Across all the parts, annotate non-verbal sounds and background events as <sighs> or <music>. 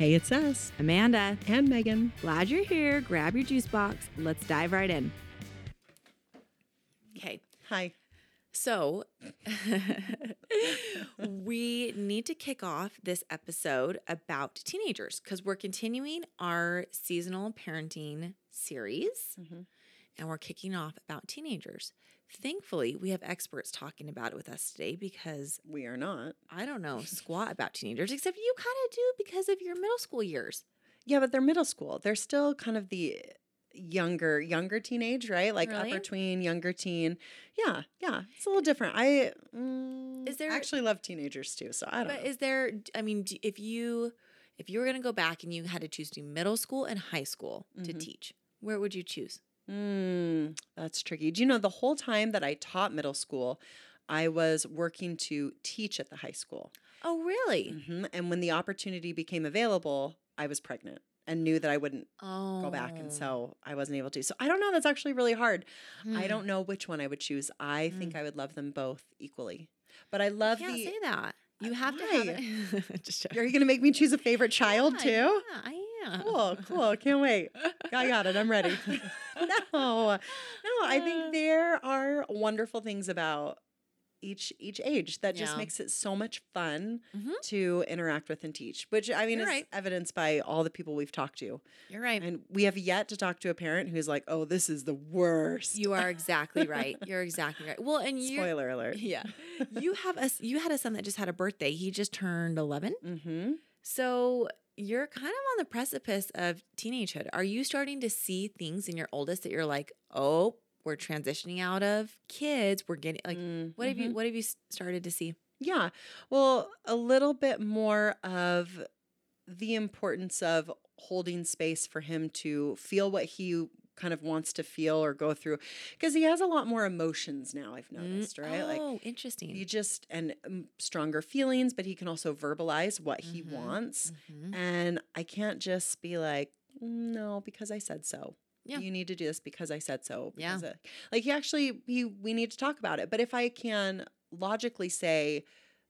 Hey, it's us, Amanda, and Megan. glad you're here. Grab your juice box. Let's dive right in. Okay, Hi. so <laughs> we need to kick off this episode about teenagers because we're continuing our seasonal parenting series Mhm. and we're kicking off about teenagers. Thankfully, we have experts talking about it with us today because We are not. I don't know <laughs> squat about teenagers, except you kind of do because of your middle school years. Yeah, but they're middle school. They're still kind of the younger, younger teenage, right? Like Really? upper tween, younger teen. Yeah, yeah. It's a little different. I mm, Is there- actually love teenagers too, so I don't But know. is there? I mean, if you if you were going to go back and you had to choose between middle school and high school to Mhm. teach, where would you choose? Mm, that's tricky. Do you know the whole time that I taught middle school, I was working to teach at the high school. Oh, really? hmm And when the opportunity became available, I was pregnant and knew that I wouldn't Oh, go back. And so I wasn't able to. So I don't know. That's actually really hard. I Hmm. don't know which one I would choose. I think I would love them both equally. But I love You can't the. say that. You Uh, have to why? have <laughs> it. Just Are you going to make me choose a favorite child Yeah, too? Yeah, I am. Cool, cool. Can't wait. I got it. I'm ready. <laughs> <laughs> no, no. I Uh. think there are wonderful things about each each age that just Yeah. makes it so much fun Mhm. to interact with and teach. Which I mean You're is right. evidenced by all the people we've talked to, You're right. and we have yet to talk to a parent who's like, "Oh, this is the worst." You are exactly right. <laughs> You're exactly right. Well, and you. Spoiler alert. Yeah, you have a you had a son that just had a birthday. He just turned eleven. Mm-hmm. So you're kind of on the precipice of teenagehood. Are you starting to see things in your oldest that you're like, oh, we're transitioning out of kids. We're getting like, what have Mm-hmm. you what have you started to see? Yeah. Well, a little bit more of the importance of holding space for him to feel what he kind of wants to feel or go through because he has a lot more emotions now I've noticed, right? Like oh, interesting. he just and um, stronger feelings, but he can also verbalize what he Mhm. wants. Mhm. And I can't just be like, no, because I said so. Yeah. You need to do this because I said so. Yeah. of-" Like he actually, he, we need to talk about it. But if I can logically say,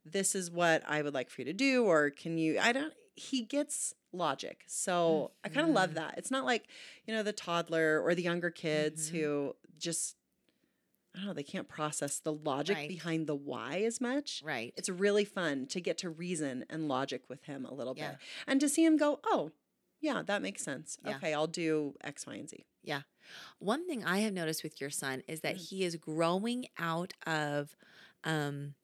this is what I would like for you to do, or can you, I don't, he gets logic. So I kind of love that. It's not like, you know, the toddler or the younger kids Mhm. who just, I don't know, they can't process the logic Right. behind the why as much. right. It's really fun to get to reason and logic with him a little Yeah. bit and to see him go, oh, yeah, that makes sense. Yeah. Okay, I'll do X, Y, and Z. Yeah. One thing I have noticed with your son is that Mm. he is growing out of um,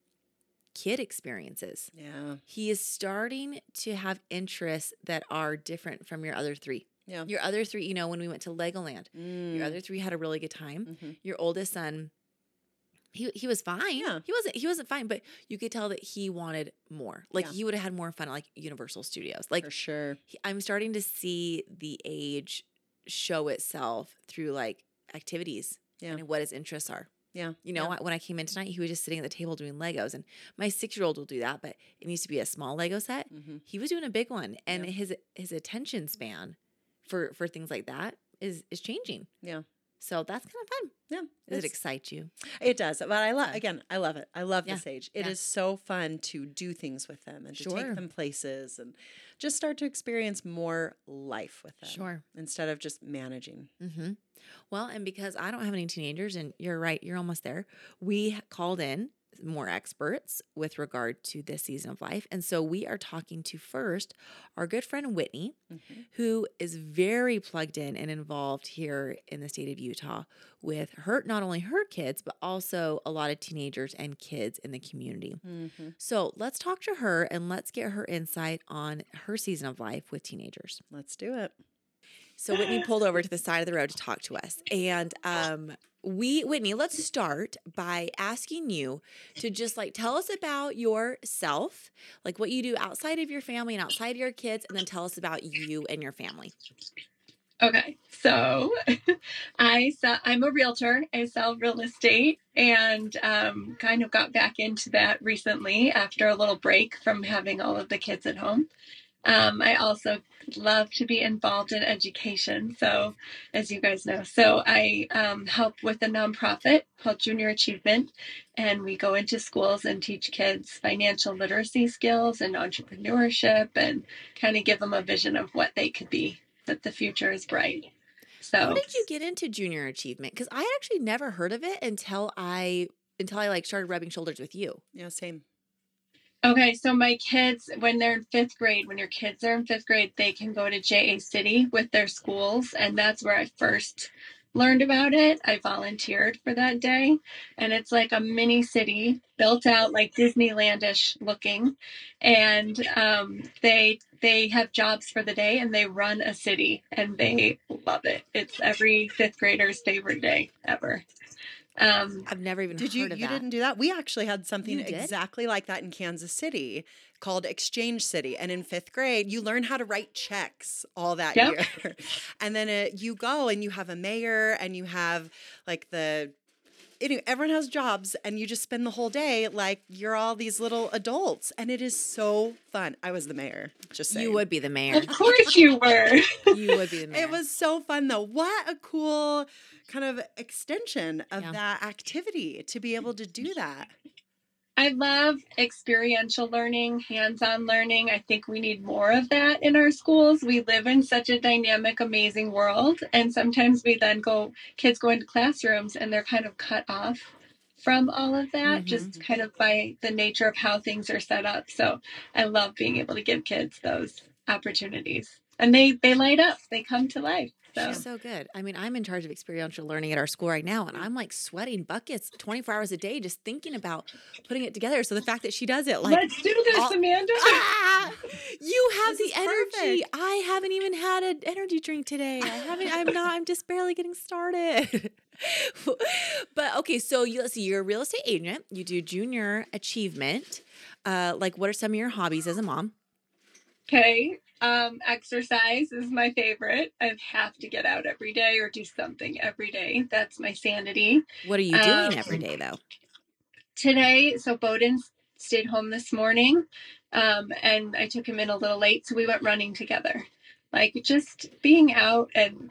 kid experiences. Yeah. He is starting to have interests that are different from your other three. Yeah. Your other three, you know, when we went to Legoland, Mm. your other three had a really good time. Mhm. Your oldest son, he he was fine. Yeah. He wasn't he wasn't fine, but you could tell that he wanted more. Like Yeah. he would have had more fun at like Universal Studios. Like For sure. he- I'm starting to see the age show itself through like activities Yeah. and what his interests are. Yeah. You know, yeah. When I came in tonight, he was just sitting at the table doing Legos, and my six year old will do that, but it needs to be a small Lego set. Mhm. He was doing a big one, and Yeah. his his attention span for for things like that is is changing. Yeah. So that's kind of fun. Yeah. Does it excite you? It does. But I love, again, I love it. I love Yeah. this age. It is Yeah. so fun to do things with them and to Sure. take them places and just start to experience more life with them Sure. instead of just managing. Mm-hmm. Well, and because I don't have any teenagers, and you're right, you're almost there. We called in more experts with regard to this season of life, and so we are talking to first our good friend Whitney, Mhm. who is very plugged in and involved here in the state of Utah with her not only her kids but also a lot of teenagers and kids in the community. Mhm. So let's talk to her and let's get her insight on her season of life with teenagers. Let's do it. So Whitney pulled over to the side of the road to talk to us. And um we Whitney, let's start by asking you to just like tell us about yourself, like what you do outside of your family and outside of your kids, and then tell us about you and your family. Okay, so <laughs> I sell, I'm a realtor. I sell real estate and um, kind of got back into that recently after a little break from having all of the kids at home. Um, I also love to be involved in education. So, as you guys know, so I um, help with a nonprofit called Junior Achievement, and we go into schools and teach kids financial literacy skills and entrepreneurship, and kind of give them a vision of what they could be. That the future is bright. So, How did you get into junior achievement? Because I actually never heard of it until I until I like started rubbing shoulders with you. Yeah, same. Okay, so my kids, when they're in fifth grade, when your kids are in fifth grade, they can go to JA City with their schools. And that's where I first learned about it. I volunteered for that day. And it's like a mini city built out like Disneylandish looking. And um, they they have jobs for the day and they run a city and they love it. It's every fifth grader's favorite day ever. Um, I've never even Did heard you you that. didn't do that? We actually had something exactly like that in Kansas City called Exchange City. And in 5th grade, you learn how to write checks all that Yep. year. <laughs> and then uh, you go and you have a mayor and you have like the anyway, everyone has jobs and you just spend the whole day like you're all these little adults and it is so fun. I was the mayor, just saying. you would be the mayor. of course you were. <laughs> you would be the mayor. It was so fun though. What a cool kind of extension of Yeah. that activity to be able to do that. I love experiential learning, hands on learning. I think we need more of that in our schools. We live in such a dynamic, amazing world. And sometimes we then go, kids go into classrooms and they're kind of cut off from all of that, Mhm. just kind of by the nature of how things are set up. So I love being able to give kids those opportunities. And they, they light up, they come to life. So. She's so good. I mean, I'm in charge of experiential learning at our school right now, and I'm like sweating buckets 24 hours a day just thinking about putting it together. So the fact that she does it, like, Let's do this, all- Amanda. <laughs> ah, you have This the energy. perfect. I haven't even had an energy drink today. I haven't. I'm not. I'm just barely getting started. <laughs> but okay, so you let's see. You're a real estate agent. You do junior achievement. Uh, like, what are some of your hobbies as a mom? Okay. Um, exercise is my favorite. I have to get out every day or do something every day. That's my sanity. What are you doing Um, every day though? Today, so Bowden stayed home this morning, um, and I took him in a little late, so we went running together. Like just being out and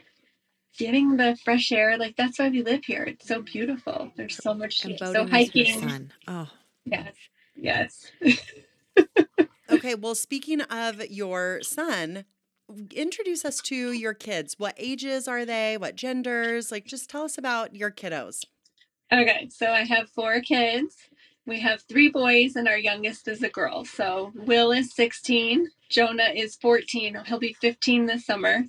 getting the fresh air. Like that's why we live here. It's so beautiful. There's so much. And so Bowden is your hiking. Oh, Yes. Yes. <laughs> Okay, well, speaking of your son, introduce us to your kids. What ages are they? What genders? Like, just tell us about your kiddos. Okay, so I have four kids. We have three boys, and our youngest is a girl. So Will is 16, Jonah is 14, he'll be 15 this summer.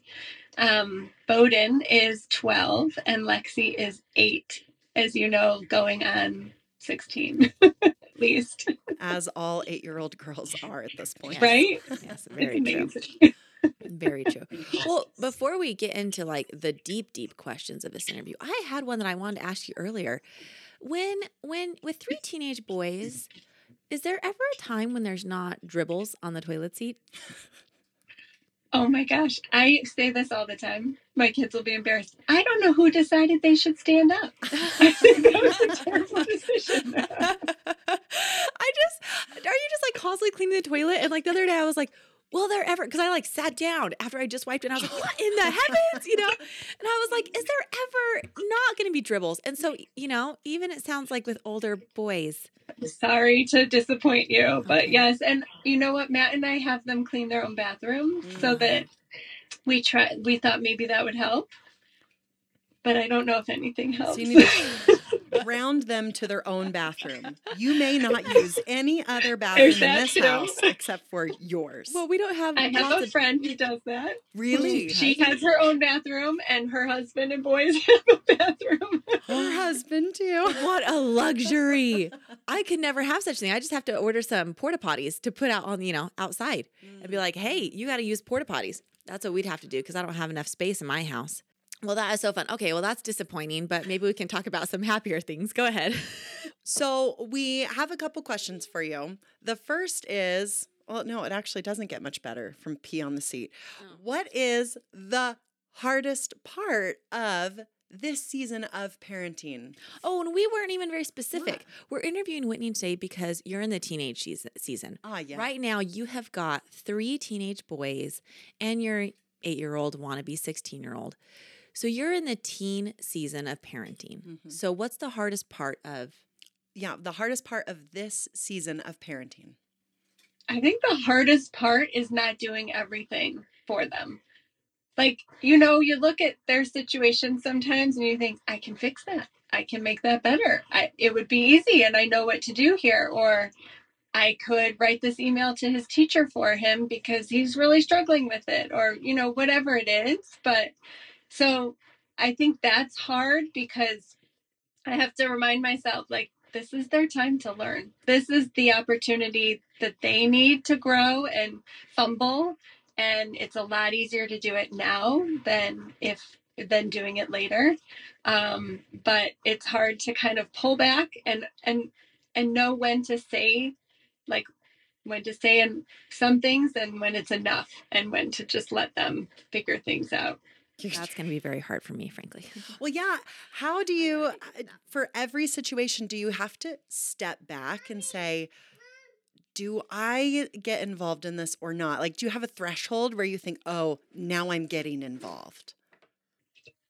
Um, Bowden is 12, and Lexi is 8, as you know, going on 16 <laughs> at least, <laughs> As all eight year old girls are at this point. Right? yes, <laughs> very true. <laughs> Very true. Well, before we get into like the deep, deep questions of this interview, I had one that I wanted to ask you earlier. When, when with three teenage boys, is there ever a time when there's not dribbles on the toilet seat? Oh my gosh, I say this all the time. My kids will be embarrassed. I don't know who decided they should stand up. <laughs> I that was a terrible decision. <laughs> I just, are you just like constantly cleaning the toilet? And like the other day, I was like, will there ever, because I like sat down after I just wiped it and I was like, <laughs> what in the heavens, you know? And I was like, is there ever not going to be dribbles? And so, you know, even it sounds like with older boys, Sorry to disappoint you, but yes, and you know what? Matt and I have them clean their own bathroom so Mm. that we try. We thought maybe that would help, but I don't know if anything helps. So you need to <laughs> ground them to their own bathroom. You may not use any other bathroom in this too. house except for yours. well, we don't have, I have a of- friend who does that. really? She has her own bathroom, and her husband and boys <laughs> have a bathroom. Her husband, too. What a luxury. I could never have such a thing. I just have to order some porta potties to put out on, you know, outside and be mm. like, hey, you got to use porta potties. That's what we'd have to do because I don't have enough space in my house. Well, that is so fun. Okay, well, that's disappointing, but maybe we can talk about some happier things. Go ahead. <laughs> So we have a couple questions for you. The first is, well, no, it actually doesn't get much better from pee on the seat. Oh. What is the hardest part of this season of parenting. Oh, and we weren't even very specific. We're interviewing Whitney today because you're in the teenage season. season. Ah, yeah. Right now, you have got three teenage boys and your eight year old wannabe 16 year old. So you're in the teen season of parenting. Mhm. So, what's the hardest part of? Yeah, the hardest part of this season of parenting. I think the hardest part is not doing everything for them. Like, you know, you look at their situation sometimes and you think, I can fix that. I can make that better. I, it would be easy and I know what to do here. Or I could write this email to his teacher for him because he's really struggling with it, or, you know, whatever it is. But so I think that's hard because I have to remind myself, like, this is their time to learn. This is the opportunity that they need to grow and fumble. And it's a lot easier to do it now than if than doing it later. Um, but it's hard to kind of pull back and and and know when to say like when to say and some things and when it's enough and when to just let them figure things out. That's going to be very hard for me, frankly. <laughs> Well, yeah. How do you, uh, for every situation, do you have to step back and say, do I get involved in this or not? Like, do you have a threshold where you think, oh, now I'm getting involved?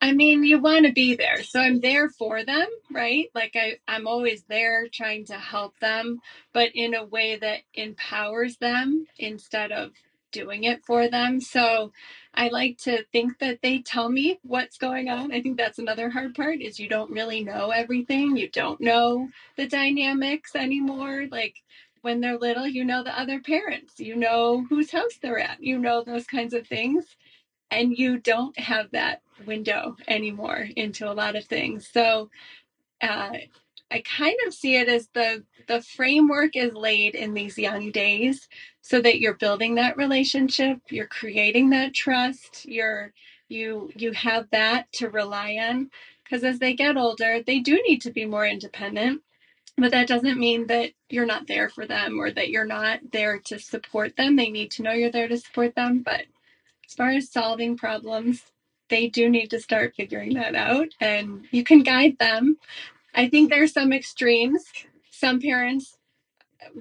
I mean, you want to be there. So I'm there for them, right? Like I, I'm always there trying to help them, but in a way that empowers them instead of doing it for them. So I like to think that they tell me what's going on. I think that's another hard part is you don't really know everything. You don't know the dynamics anymore. Like when they're little, you know the other parents, you know whose house they're at, you know those kinds of things. And you don't have that window anymore into a lot of things. So uh, I kind of see it as the the framework is laid in these young days so that you're building that relationship, you're creating that trust, you're you you have that to rely on because as they get older, they do need to be more independent. But that doesn't mean that you're not there for them or that you're not there to support them. They need to know you're there to support them. But as far as solving problems, they do need to start figuring that out and you can guide them. I think there's some extremes. Some parents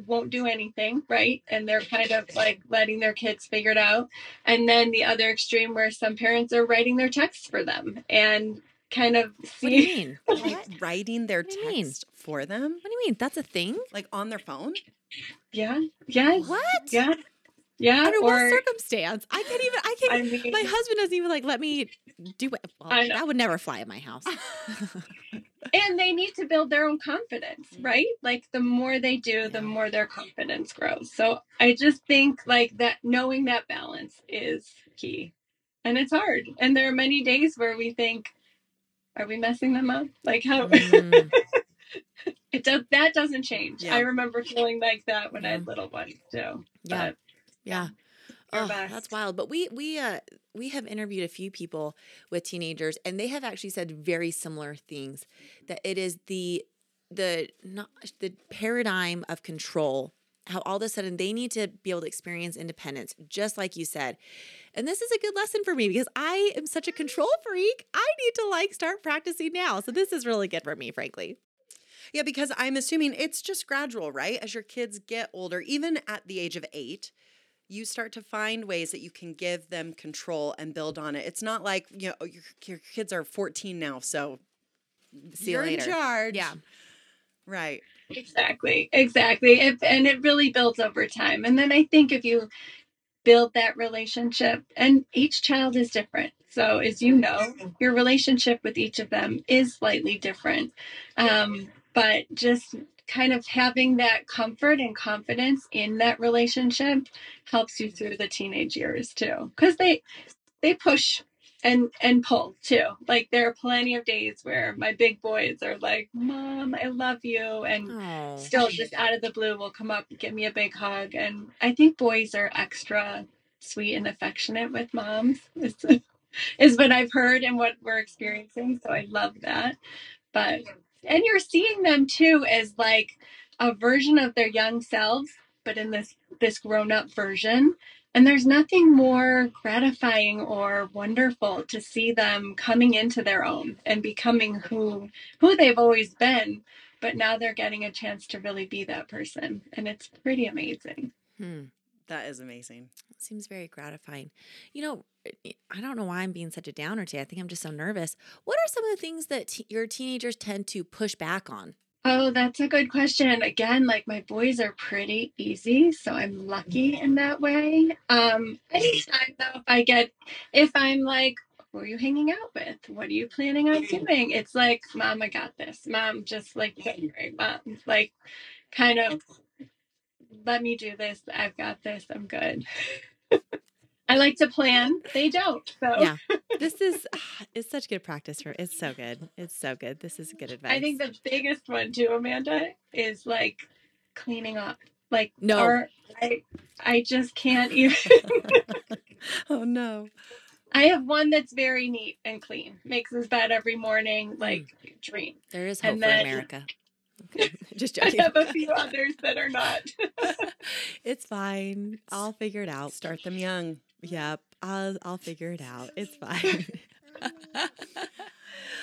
won't do anything, right? And they're kind of like letting their kids figure it out. And then the other extreme where some parents are writing their texts for them and kind of What do you mean? <laughs> What? writing their What do you mean? for them, What do you mean? That's a thing? like on their phone? yeah, yeah, What? yeah, yeah. Under what circumstance? I can't even. I can't. I mean, my husband doesn't even like let me do it. Well, I that would never fly at my house. <laughs> <laughs> and they need to build their own confidence Mm. right? Like the more they do the more their confidence grows. So i just think like that knowing that balance is key. And it's hard. And there are many days where we think are we messing them up? Like how <laughs> Mm, it does that doesn't change. Yeah. i remember feeling like that when i had little ones too yeah, but yeah. Oh, best. that's wild. But we we uh we have interviewed a few people with teenagers, and they have actually said very similar things. That it is the the not the paradigm of control. How all of a sudden they need to be able to experience independence, just like you said. And this is a good lesson for me because I am such a control freak. I need to like start practicing now. So this is really good for me, frankly. Yeah, because I'm assuming it's just gradual, right? As your kids get older, even at the age of eight, you start to find ways that you can give them control and build on it. It's not like, you know, your, your kids are 14 now, so See you you're later. in charge. Yeah. Right. Exactly, exactly. If, and it really builds over time. And then I think if you build that relationship, and each child is different. So, as you know, your relationship with each of them is slightly different. Um, but just kind of having that comfort and confidence in that relationship helps you through the teenage years too. Because they they push and and pull too. Like there are plenty of days where my big boys are like mom i love you and Oh. still just out of the blue will come up and give me a big hug. And i think boys are extra sweet and affectionate with moms <laughs> is, is what i've heard and what we're experiencing so i love that. But and you're seeing them too as like a version of their young selves but in this this grown up version And there's nothing more gratifying or wonderful to see them coming into their own and becoming who who they've always been, but now they're getting a chance to really be that person. And it's pretty amazing. Hmm. That is amazing. Seems very gratifying. You know, eh, I don't know why I'm being such a downer today. I think I'm just so nervous. What are some of the things that t- your teenagers tend to push back on? Oh, that's a good question. Again, like my boys are pretty easy, so I'm lucky mm-hmm. in that way. Um, <laughs> anytime though, if I get, if I'm like, who are you hanging out with? What are you planning on mm-hmm. doing? It's like, Mom, I got this. Mom, just like, mm-hmm. great, Mom, like, kind of, let me do this. I've got this. I'm good. I like to plan. They don't. So Yeah. <laughs> This is ah, it's such good practice for it's so good. It's so good. This is good advice. I think the biggest one too, Amanda, is like cleaning up. Like No. our- I I just can't even. <laughs> oh no. I have one that's very neat and clean. Makes his bed every morning, like hmm. dream. there is hope and for then- America. Okay. <laughs> Just I have a few <laughs> others that are not. <laughs> it's fine. I'll figure it out. Start them young. Yep. I'll I'll figure it out. It's fine.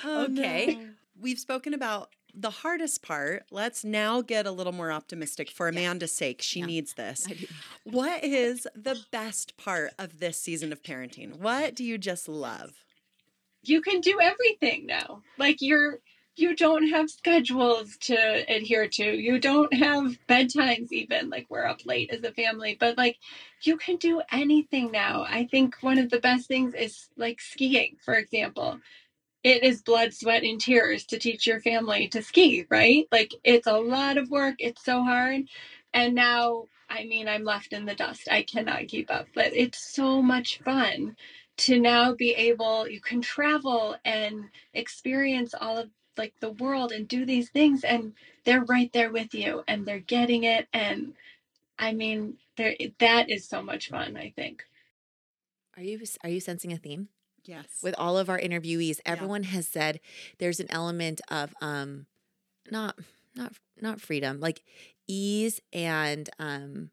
Oh, Okay. no. We've spoken about the hardest part. Let's now get a little more optimistic for Amanda's sake. She Yeah. needs this. What is the best part of this season of parenting? What do you just love? you can do everything now. Like you're you don't have schedules to adhere to. You don't have bedtimes even like we're up late as a family, but like you can do anything now. I think one of the best things is like skiing, for example. It is blood, sweat, and tears to teach your family to ski, right? Like it's a lot of work. It's so hard. And now, I mean, I'm left in the dust. I cannot keep up, but it's so much fun to now be able you can travel and experience all of like the world and do these things and they're right there with you and they're getting it and i mean there that is so much fun i think Are you are you sensing a theme? Yes. with all of our interviewees everyone has said there's an element of um not not not freedom like ease and um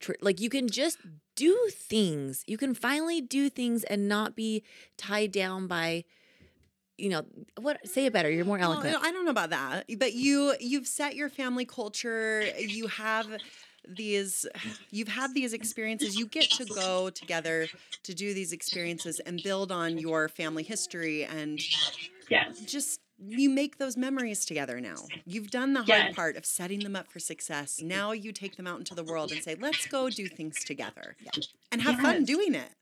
tr- like you can just do things you can finally do things and not be tied down by you know what say it better you're more Well, eloquent I don't know about that, but you you've set your family culture. You have these you've had these experiences. You get to go together to do these experiences and build on your family history and yes just you make those memories together now. You've done the hard Yes. part of setting them up for success. Now you take them out into the world and say, "Let's go do things together." And have fun doing it.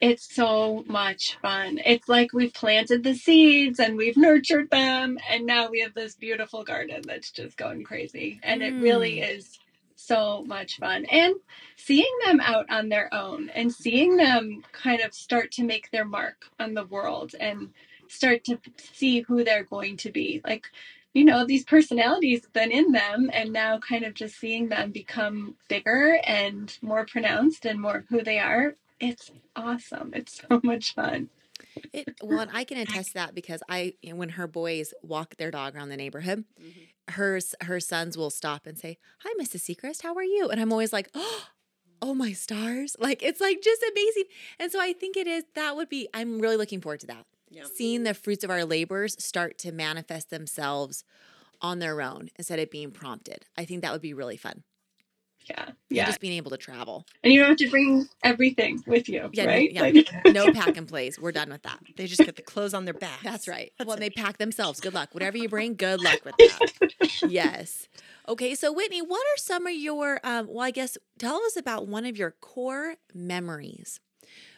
It's so much fun. It's like we've planted the seeds and we've nurtured them and now we have this beautiful garden that's just going crazy. And it really hmm. is so much fun. And seeing them out on their own and seeing them kind of start to make their mark on the world and start to see who they're going to be. Like you know these personalities have been in them and now kind of just seeing them become bigger and more pronounced and more who they are it's awesome it's so much fun It, well, and I can attest to that because I, you know, when her boys walk their dog around the neighborhood, mm-hmm. her s- her sons will stop and say, "Hi, Mrs. Seacrest, how are you?" And I'm always like, "Oh, "Oh my stars!" Like it's like just amazing. And so I think it is. That would be. I'm really looking forward to that. Yeah. Seeing the fruits of our labors start to manifest themselves on their own instead of being prompted. I think that would be really fun. Yeah And yeah Just being able to travel. and you don't have to bring everything with you Yeah, no- right yeah. Like- <laughs> No pack and plays. We're done with that. <laughs> They just get the clothes on their back. That's right. That's well, they pack themselves. Good luck. Whatever you bring, good luck with <laughs> that. yes. Okay, so Whitney, what are some of your um well, I guess tell us about one of your core memories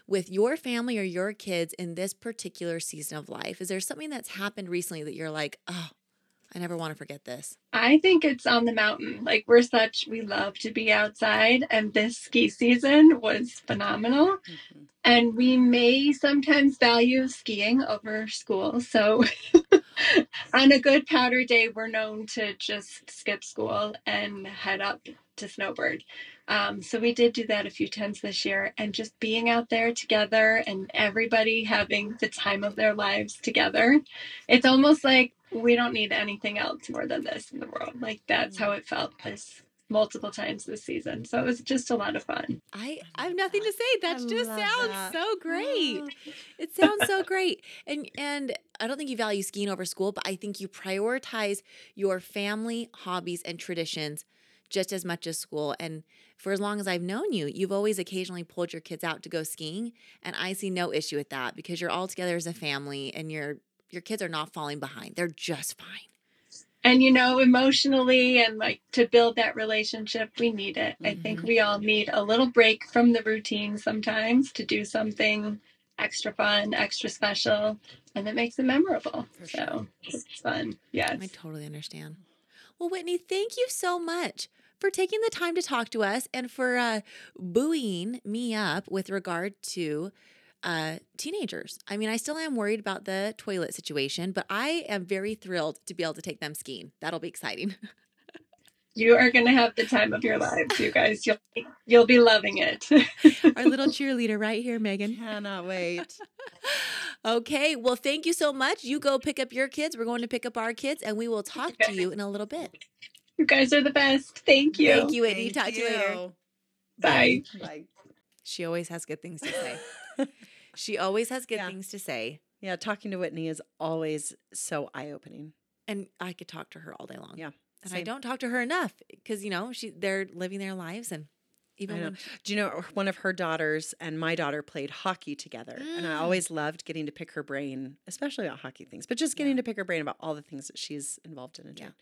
with your family or your kids in this particular season of life. Is there something that's happened recently that you're like, "Oh, I never want to forget this." I think it's on the mountain. Like we're such we love to be outside and this ski season was phenomenal. Mhm. And we may sometimes value skiing over school. So <laughs> on a good powder day, we're known to just skip school and head up to Snowbird. Um, so we did do that a few times this year and just being out there together and everybody having the time of their lives together. It's almost like we don't need anything else more than this in the world. Like that's how mm. it felt this multiple times this season. So it was just a lot of fun. I I have nothing to say. That I just sounds that. so great. Mm. It sounds so great. And and I don't think you value skiing over school, but I think you prioritize your family, hobbies, and traditions just as much as school. And for as long as I've known you, you've always occasionally pulled your kids out to go skiing. And I see no issue with that because you're all together as a family and your your kids are not falling behind. They're just fine. And you know, emotionally and like to build that relationship, we need it. I think Mhm. we all need a little break from the routine sometimes to do something extra fun, extra special, and that makes it memorable. For so sure. it's fun. Yes. I totally understand. Well, Whitney, thank you so much for taking the time to talk to us and for uh, buoying me up with regard to uh, teenagers. I mean, I still am worried about the toilet situation, but I am very thrilled to be able to take them skiing. That'll be exciting. <laughs> You are gonna have the time of your lives, you guys. You'll you'll be loving it. <laughs> Our little <laughs> cheerleader right here, Megan. Cannot wait. Okay, well, thank you so much. You go pick up your kids. We're going to pick up our kids, and we will talk to you in a little bit. you guys are the best. Thank you. Thank you, Whitney. Thank Talk to you later. you. Bye. Bye. She always has good things to say. <laughs> she always has good Yeah. things to say. Yeah, talking to Whitney is always so eye opening. and I could talk to her all day long. Yeah, and I don't talk to her enough because you know she they're living their lives and even when Do you know one of her daughters and my daughter played hockey together? And I Mm. always loved getting to pick her brain, especially about hockey things, but just getting Yeah. to pick her brain about all the things that she's involved in. and Yeah. doing.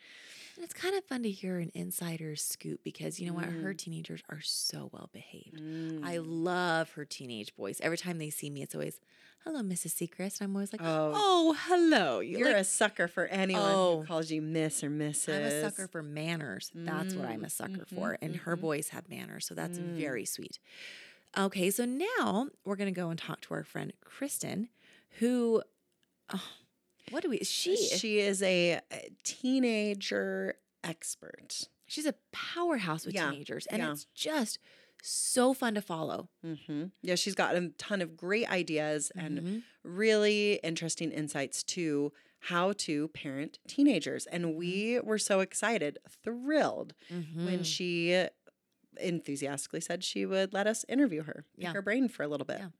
and it's kind of fun to hear an insider scoop because you know what her Mm. teenagers are so well behaved. Mm. I love her teenage boys. Every time they see me, it's always hello, Mrs. Seacrest. And I'm always like, Oh. oh, hello. You You're like, a sucker for anyone Oh. who calls you Miss or Mrs. I'm a sucker for manners. That's what I'm a Mm, sucker mhm, for. And her mhm. boys have manners. So that's Mm. very sweet. Okay, so now we're going to go and talk to our friend Kristen, who, oh, what do we, she, She is a a teenager expert. she's a powerhouse with Yeah, teenagers. And yeah. it's just so fun to follow. hmm Yeah, she's got a ton of great ideas and Mhm. really interesting insights to how to parent teenagers. And Mm-hmm. we were so excited, thrilled when Mhm. she enthusiastically said she would let us interview her, pick Yeah. her brain for a little bit. Yeah.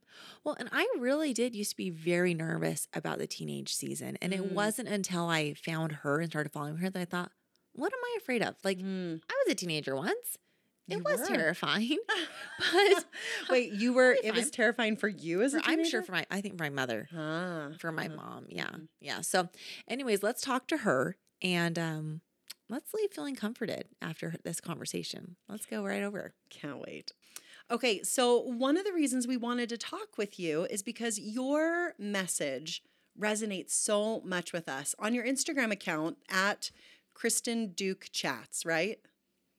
Well, and I really did used to be very nervous about the teenage season. And it Mm. wasn't until I found her and started following her that I thought, what am I afraid of? Like, Mm. I was a teenager once. It was were. terrifying. <laughs> <laughs> But <laughs> Wait, you were, it was terrifying for you as a for- I'm sure for my, I think for my mother, Ah, for my uh-huh, mom. Yeah. mhm. Yeah. So, anyways, let's talk to her and um, let's leave feeling comforted after this conversation. Let's go right over. Can't wait. Okay, so one of the reasons we wanted to talk with you is because your message resonates so much with us on your Instagram account at Kristen Duke Chats, right?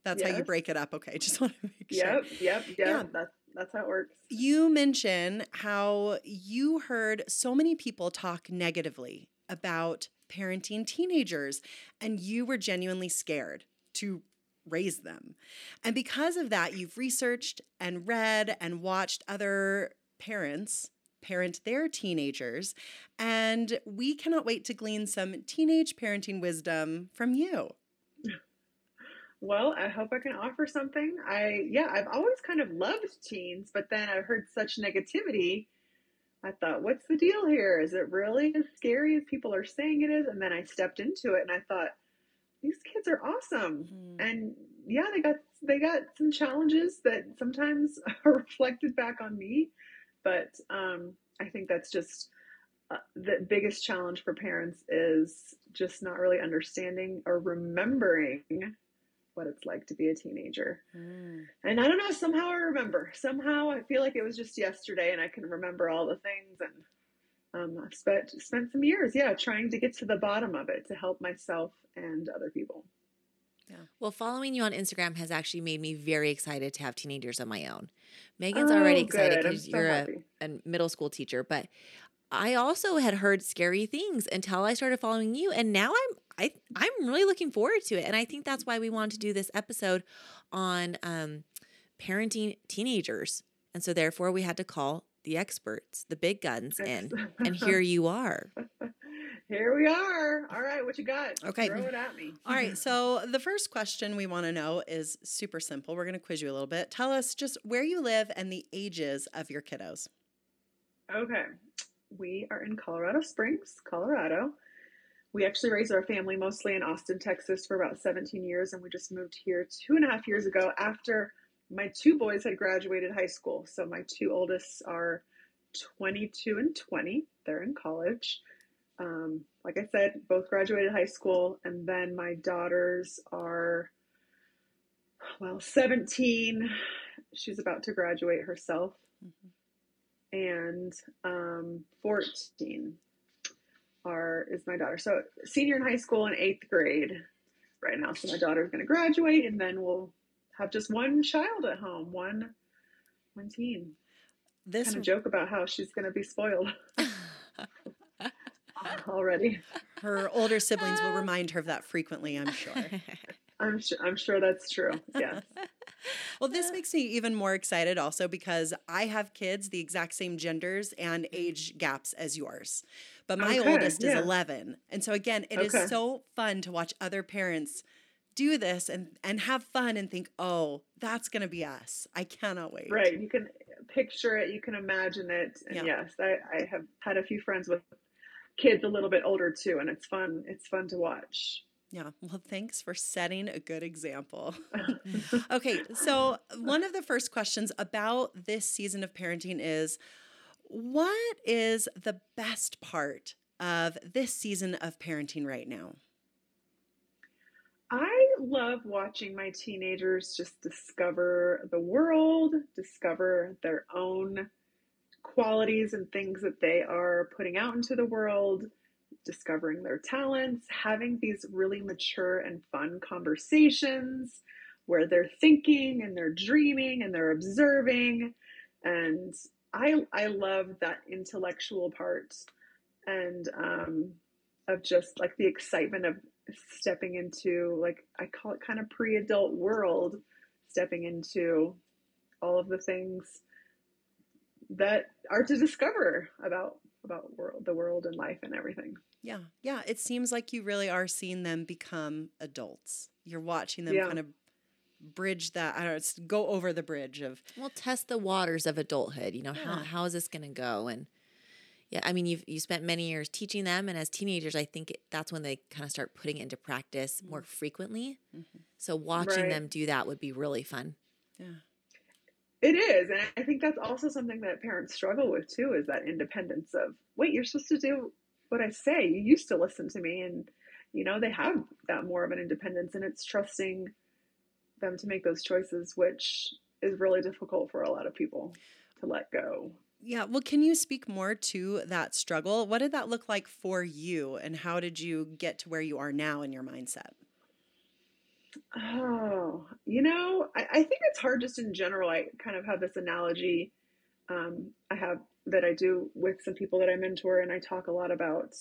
That's how you break it up. Okay, <laughs> just want to make sure. Yep, yep, yep. Yeah. That's that's how it works. You mention how you heard so many people talk negatively about parenting teenagers, and you were genuinely scared to raise them. And because of that, you've researched and read and watched other parents parent their teenagers. And we cannot wait to glean some teenage parenting wisdom from you. Well, I hope I can offer something. I yeah, I've always kind of loved teens, but then I heard such negativity. I thought, what's the deal here? Is it really as scary as people are saying it is? And then I stepped into it and I thought, these kids are awesome. And yeah, they got they got some challenges that sometimes <laughs> are reflected back on me, but um, I think that's just uh, the biggest challenge for parents is just not really understanding or remembering what it's like to be a teenager. Mm. And I don't know, somehow I remember. Somehow I feel like it was just yesterday and I can remember all the things and um, I've spent spent some years, yeah, trying to get to the bottom of it to help myself and other people. Yeah. Well, following you on Instagram has actually made me very excited to have teenagers of my own. Megan's Oh, already excited because so you're a, a middle school teacher, but I also had heard scary things until I started following you, and now I'm I I'm really looking forward to it, and I think that's why we wanted to do this episode on um, parenting teenagers, and so therefore we had to call the experts, the big guns, in, <laughs> and here you are. <laughs> Here we are. All right, what you got? Okay. Throw it at me. All right. So <laughs> the first question we want to know is super simple. We're going to quiz you a little bit. Tell us just where you live and the ages of your kiddos. Okay. We are in Colorado Springs, Colorado. We actually raised our family mostly in Austin, Texas for about 17 years, and we just moved here two and a half years ago after my two boys had graduated high school. So my two oldest are 22 and 20. They're in college. Um, like I said, both graduated high school, and then my daughters are, well, 17. She's about to graduate herself, and um, 14 are is my daughter. So senior in high school and eighth grade right now. So my daughter's going to graduate, and then we'll have just one child at home, one one teen. This Kind of joke about how she's going to be spoiled <laughs> already. her older siblings will <laughs> remind her of that frequently, I'm sure. I'm sure. I'm sure that's true. Yes. <laughs> Well, this makes me even more excited also because I have kids the exact same genders and mm-hmm. age gaps as yours. But my Okay, oldest is 11. And so again, it is Okay. so fun to watch other parents do this and and have fun and think, "Oh, that's going to be us." I cannot wait. Right. You can picture it. You can imagine it. And Yeah. yes, I, I have had a few friends with kids a little bit older too, and it's fun. It's fun to watch. Yeah. <laughs> Well, thanks for setting a good example. <laughs> <laughs> okay. So, one of the first questions about this season of parenting is what is the best part of this season of parenting right now? I love watching my teenagers just discover the world, discover their own qualities and things that they are putting out into the world, discovering their talents, having these really mature and fun conversations where they're thinking and they're dreaming and they're observing and I I love that intellectual part and um of just like the excitement of stepping into like I call it kind of pre-adult world, stepping into all of the things that are to discover about about world the world and life and everything. Yeah. Yeah. It seems like you really are seeing them become adults. You're watching them Yeah. kind of bridge that, I don't know, go over the bridge of, We'll test the waters of adulthood. You know, how how is this going to go? And yeah, I mean, you've you spent many years teaching them, and as teenagers, I think it, that's when they kind of start putting it into practice mm-hmm. more frequently. Mm-hmm. So watching Right. them do that would be really fun. yeah. It is, and I think that's also something that parents struggle with too is that independence of wait, you're supposed to do what I say. You used to listen to me and you know, they have that more of an independence and it's trusting them to make those choices which is really difficult for a lot of people to let go. Yeah. Well, can you speak more to that struggle? What did that look like for you? And how did you get to where you are now in your mindset? Oh, you know, I, I think it's hard just in general. I kind of have this analogy um, I have that I do with some people that I mentor, and I talk a lot about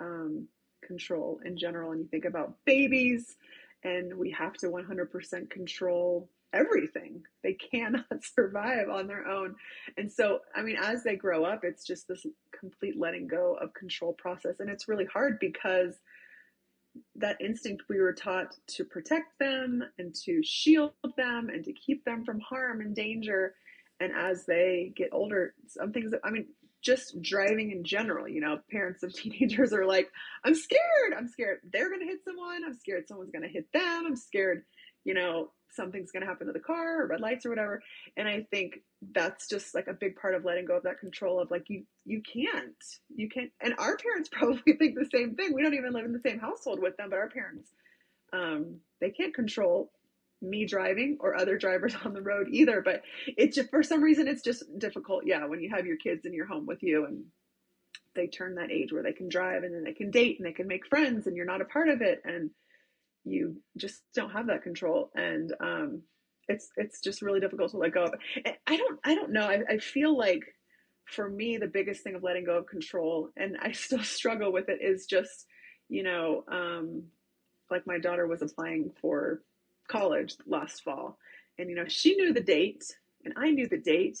um, control in general. And you think about babies, and we have to 100% control everything. They cannot <laughs> survive on their own. And so, I mean, as they grow up, it's just this complete letting go of control process. And it's really hard because that instinct we were taught to protect them and to shield them and to keep them from harm and danger. And as they get older, some things that, I mean, just driving in general, you know, parents of <laughs> teenagers are like, I'm scared. I'm scared they're going to hit someone. I'm scared someone's going to hit them. I'm scared, you know, something's going to happen to the car or red lights or whatever. And I think that's just like a big part of letting go of that control of like, you, you can't, you can't. And our parents <laughs> probably think the same thing. We don't even live in the same household with them, but our parents, um, they can't control me driving or other drivers <laughs> on the road either. But it's just, for some reason, it's just difficult. Yeah. When you have your kids in your home with you and they turn that age where they can drive and then they can date and they can make friends and you're not a part of it. And you just don't have that control. And, um, it's, it's just really difficult to let go of. I don't, I don't know. I, I feel like for me, the biggest thing of letting go of control, and I <laughs> still struggle with it, is just, you know, um, like my daughter was applying for college last fall and you know she knew the date and i knew the date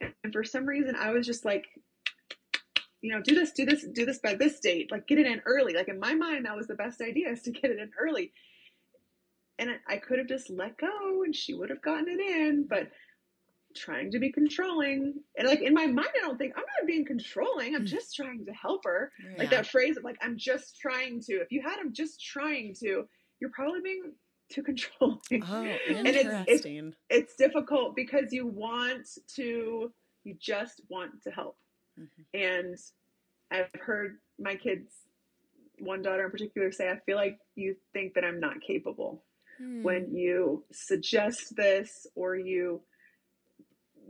and for some reason i was just like you know, do this, do this, do this by this date. Like get it in early. Like in my mind, that was the best idea is to get it in early. And I could have just let go and she would have gotten it in, but trying to be controlling and like in my mind i don't think i'm not being controlling i'm mm. just trying to help her yeah. like that phrase of like i'm just trying to if you had him just trying to you're probably being <laughs> too controlling oh interesting. and it's, it's, it's difficult because you want to you just want to help mm-hmm. and i've heard my kids one daughter in particular say i feel like you think that i'm not capable hmm. when you suggest this or you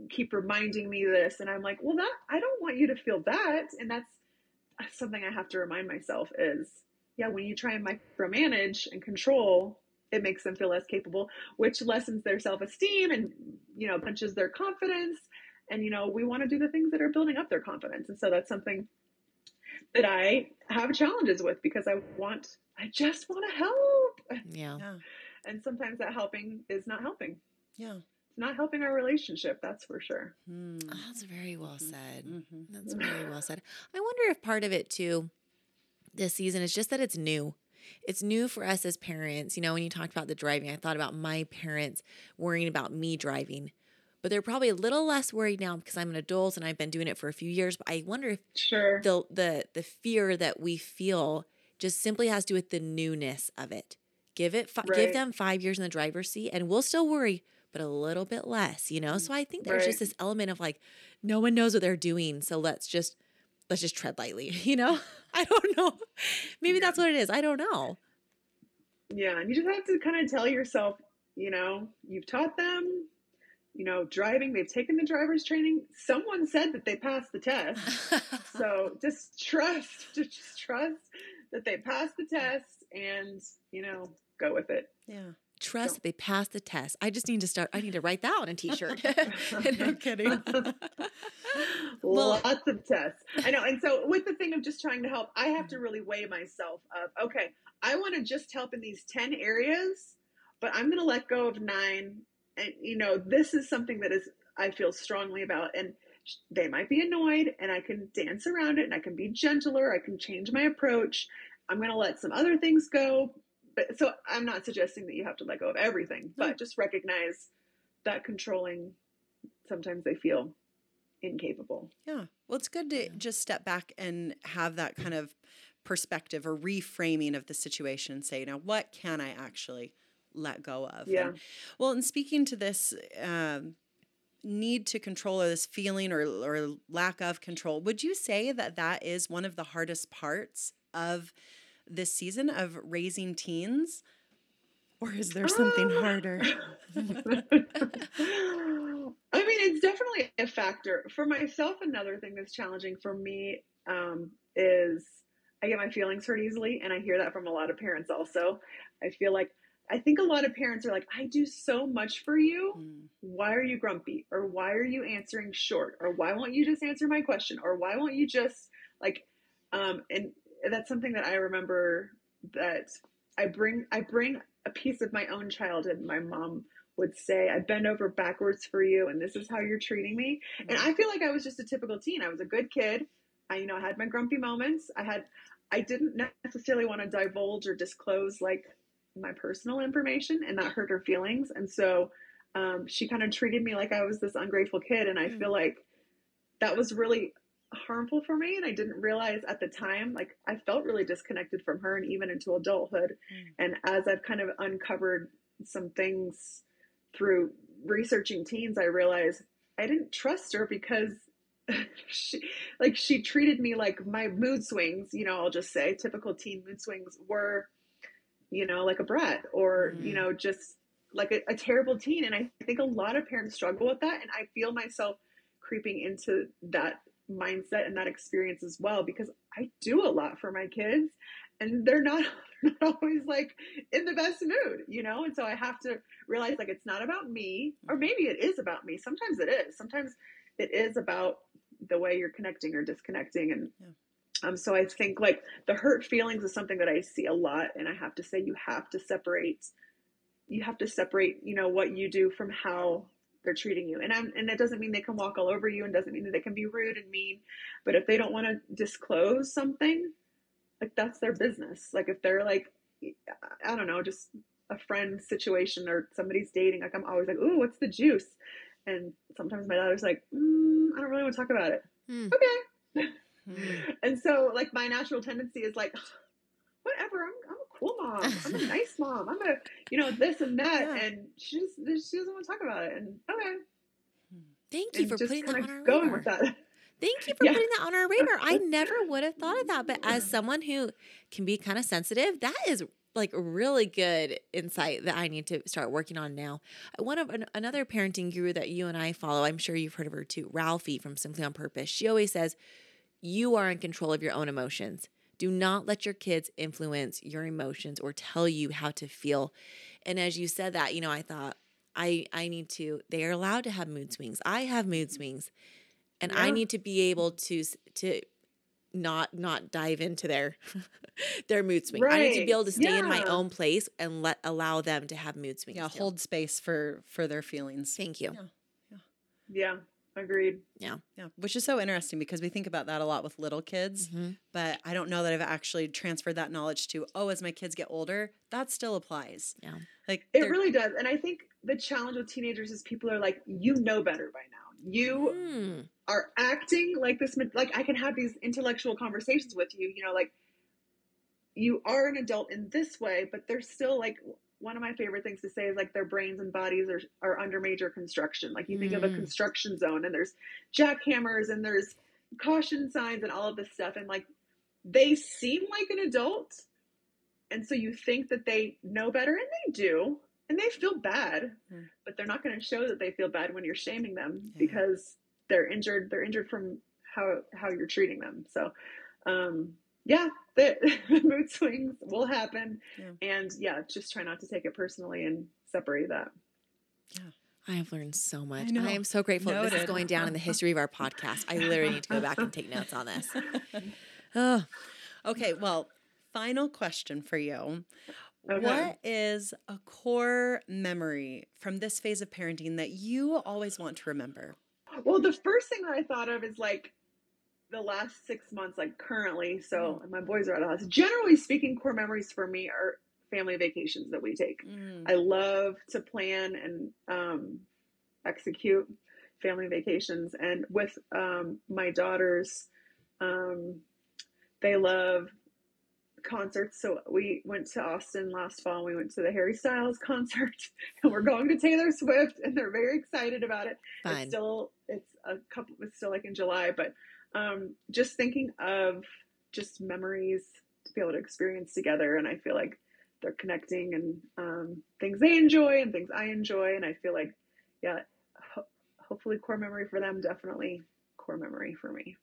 keep reminding me this and i'm like well that i don't want you to feel that and that's something i have to remind myself is yeah when you try and micromanage and control it makes them feel less capable which lessens their self-esteem and you know punches their confidence and you know we want to do the things that are building up their confidence and so that's something that i have challenges with because i want i just want to help yeah. yeah and sometimes that helping is not helping yeah It's not helping our relationship, that's for sure. Oh, that's very well mm-hmm. said. Mm-hmm. That's very well said. I wonder if part of it too, this season, is just that it's new. It's new for us as parents. You know, when you talked about the driving, I thought about my parents worrying about me driving. But they're probably a little less worried now because I'm an adult and I've been doing it for a few years. But I wonder if sure. the the the fear that we feel just simply has to do with the newness of it. Give it fi- right. give them 5 years in the driver's seat and we'll still worry but a little bit less, you know? Mm, so I think there's right. just this element of like, no one knows what they're doing. So let's just, let's just tread lightly, <laughs> you know? <laughs> I don't know. Maybe yeah. that's what it is. I don't know. Yeah. And you just have to kind of tell yourself, you know, you've taught them, you know, driving, they've taken the driver's training. Someone said that they passed the test. <laughs> so just trust, just trust that they passed the test and, you know, go with it. Yeah trust that they passed the test. I just need to start. I need to <laughs> write that on a T-shirt. <laughs> <laughs> no kidding. Lots of tests. I know. And so with the thing of just trying to help, I have to really weigh myself up. Okay, I want to just help in these ten areas, but I'm going to let go of nine. And you know, this is something that is I feel strongly about, and they might be annoyed, and I can dance around it, and I can be gentler. I can change my approach. I'm going to let some other things go, but so I'm not suggesting that you have to let go of everything, but just recognize that controlling sometimes they feel incapable. Yeah. Well, it's good to yeah. just step back and have that kind of perspective or reframing of the situation and say, now, what can I actually let go of? Yeah. And, well, and speaking to this, um, need to control or this feeling or, or lack of control, would you say that that is one of the hardest parts of this season of raising teens? Or is there something ah. harder? <laughs> <laughs> I mean, it's definitely a factor. For myself, another thing that's challenging for me um, is I get my feelings hurt easily, and I hear that from a lot of parents also. I feel like I think a lot of parents are like, I do so much for you. Mm. Why are you grumpy? Or why are you answering short? Or why won't you just answer my question? Or why won't you just like, um, and that's something that I remember that I bring I bring a piece of my own childhood. My mom would say, I bend over backwards for you and this is how you're treating me. And I feel like I was just a typical teen. I was a good kid. I you know, I had my grumpy moments. I had I didn't necessarily want to divulge or disclose like my personal information and that hurt her feelings. And so um, she kind of treated me like I was this ungrateful kid. And I mm. feel like that was really harmful for me and I didn't realize at the time like I felt really disconnected from her and even into adulthood mm. and as I've kind of uncovered some things through researching teens I realized I didn't trust her because <laughs> she like she treated me like my mood swings you know I'll just say typical teen mood swings were you know like a brat or mm. you know just like a, a terrible teen and I think a lot of parents struggle with that and I feel myself creeping into that mindset and that experience as well because I do a lot for my kids and they're not, <laughs> not always like in the best mood, you know? And so I have to realize like it's not about me, or maybe it is about me. Sometimes it is. Sometimes it is about the way you're connecting or disconnecting. And yeah. um, so I think like the hurt feelings is something that I see a lot. And I have to say, you have to separate, you have to separate, you know, what you do from how they're treating you. And I'm and that doesn't mean they can walk all over you and doesn't mean that they can be rude and mean. But if they don't want to disclose something, like that's their business. Like if they're like I don't know, just a friend situation or somebody's dating, like I'm always like, "Ooh, what's the juice?" And sometimes my daughter's like, mm, "I don't really want to talk about it." Hmm. Okay. Hmm. <laughs> And so, like, my natural tendency is like, <sighs> whatever. I'm, cool mom. <laughs> I'm a nice mom. I'm a, you know, this and that. Yeah. And she just she doesn't want to talk about it. And okay, hmm. Thank you and for just putting that on our going radar. with that. Thank you <laughs> for Yeah. putting that on our radar. I <laughs> never would have thought of that, but as someone who can be kind of sensitive, that is like really good insight that I need to start working on now. One of an, another parenting guru that you and I follow, I'm sure you've heard of her too, Ralphie from Simply on Purpose. She always says, "You are in control of your own emotions. Do not let your kids influence your emotions or tell you how to feel." And as you said that, you know, I thought I I need to. They are allowed to have mood swings. I have mood swings and I need to be able to to not not dive into their <laughs> their mood swing. I need to be able to Right. stay in my own place and let allow them to have mood swings. Yeah, too. hold space for for their feelings. Thank you. Yeah. Yeah, agreed. Yeah, which is so interesting because we think about that a lot with little kids, Mhm. but I don't know that I've actually transferred that knowledge to, oh, as my kids get older, that still applies. Yeah. Like It really does. And I think the challenge with teenagers is people are like, you know better by now. You Mm. are acting like this like i can have these intellectual conversations with you you know like you are an adult in this way but they're still like one of my favorite things to say is like their brains and bodies are, are under major construction like you think of a Mm. construction zone and there's jackhammers and there's caution signs and all of this stuff and like they seem like an adult and so you think that they know better and they do and they feel bad Mm. but they're not going to show that they feel bad when you're shaming them Yeah. because they're injured they're injured from how how you're treating them so um yeah <laughs> the mood swings will happen Yeah. and yeah just try not to take it personally and separate that Yeah. I have learned so much. I, know. am so grateful that this is going down in the history of our podcast. I literally need to go back and take notes on this. <laughs> Oh, okay, well, final question for you. Okay. What is a core memory from this phase of parenting that you always want to remember? well the first thing that i thought of is like the last six months like currently so my boys are out of the house generally speaking core memories for me are family vacations that we take Mm, I love to plan and um, execute family vacations. And with um, my daughters, um, they love concerts. So we went to Austin last fall. We went to the Harry Styles <laughs> concert, and we're going to Taylor Swift, and they're very excited about it. It's still it's a couple. It's still like in July, but um, just thinking of just memories to be able to experience together, and I feel like they're connecting and um, things they enjoy and things I enjoy, and I feel like yeah, ho- hopefully core memory for them, definitely core memory for me.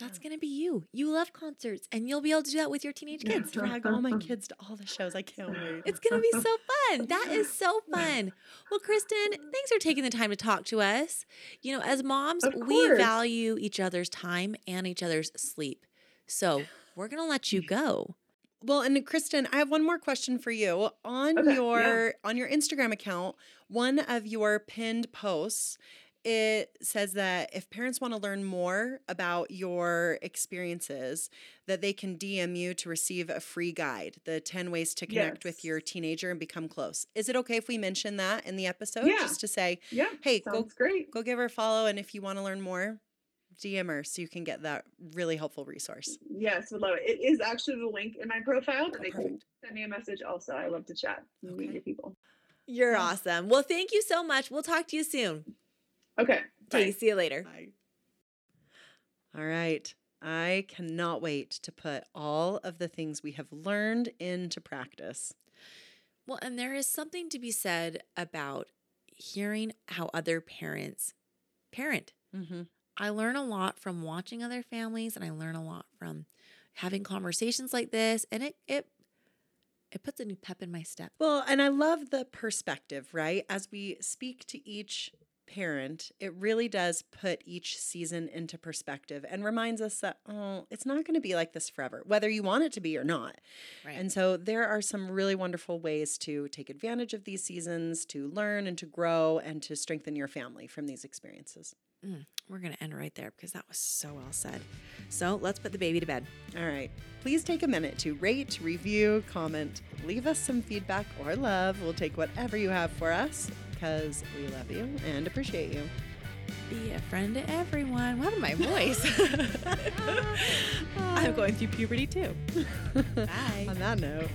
That's going to be you. You love concerts and you'll be able to do that with your teenage kids. drag all my kids to all the shows. I can't wait. It's going to be so fun. That is so fun. Well, Kristen, thanks for taking the time to talk to us. You know, as moms, we value each other's time and each other's sleep. So we're going to let you go. Well, and Kristen, I have one more question for you. On Okay, your on your Instagram account, one of your pinned posts, it says that if parents want to learn more about your experiences, that they can DM you to receive a free guide, the 10 ways to connect with your teenager and become close. Is it okay if we mention that in the episode Yeah. just to say, Yeah, Hey, go- great. go give her a follow and if you want to learn more, DM her so you can get that really helpful resource. Yes, would love it. It is actually the link in my profile, but Oh, they can perfect. send me a message also. I love to chat and meet new people. You're awesome. Well, thank you so much. We'll talk to you soon. Okay. Okay, bye. see you later. Bye. All right. I cannot wait to put all of the things we have learned into practice. Well, and there is something to be said about hearing how other parents parent. Mm-hmm. I learn a lot from watching other families and I learn a lot from having conversations like this and it it it puts a new pep in my step. Well, and I love the perspective, right? As we speak to each parent, it really does put each season into perspective and reminds us that, oh, it's not going to be like this forever, whether you want it to be or not. Right. And so there are some really wonderful ways to take advantage of these seasons, to learn and to grow and to strengthen your family from these experiences. Mm, we're going to end right there because that was so well said. So let's put the baby to bed. All right. Please take a minute to rate, review, comment, leave us some feedback or love. We'll take whatever you have for us because we love you and appreciate you. Be a friend to everyone. What my voice? <laughs> <laughs> I'm going through puberty too. <laughs> Bye. On that note.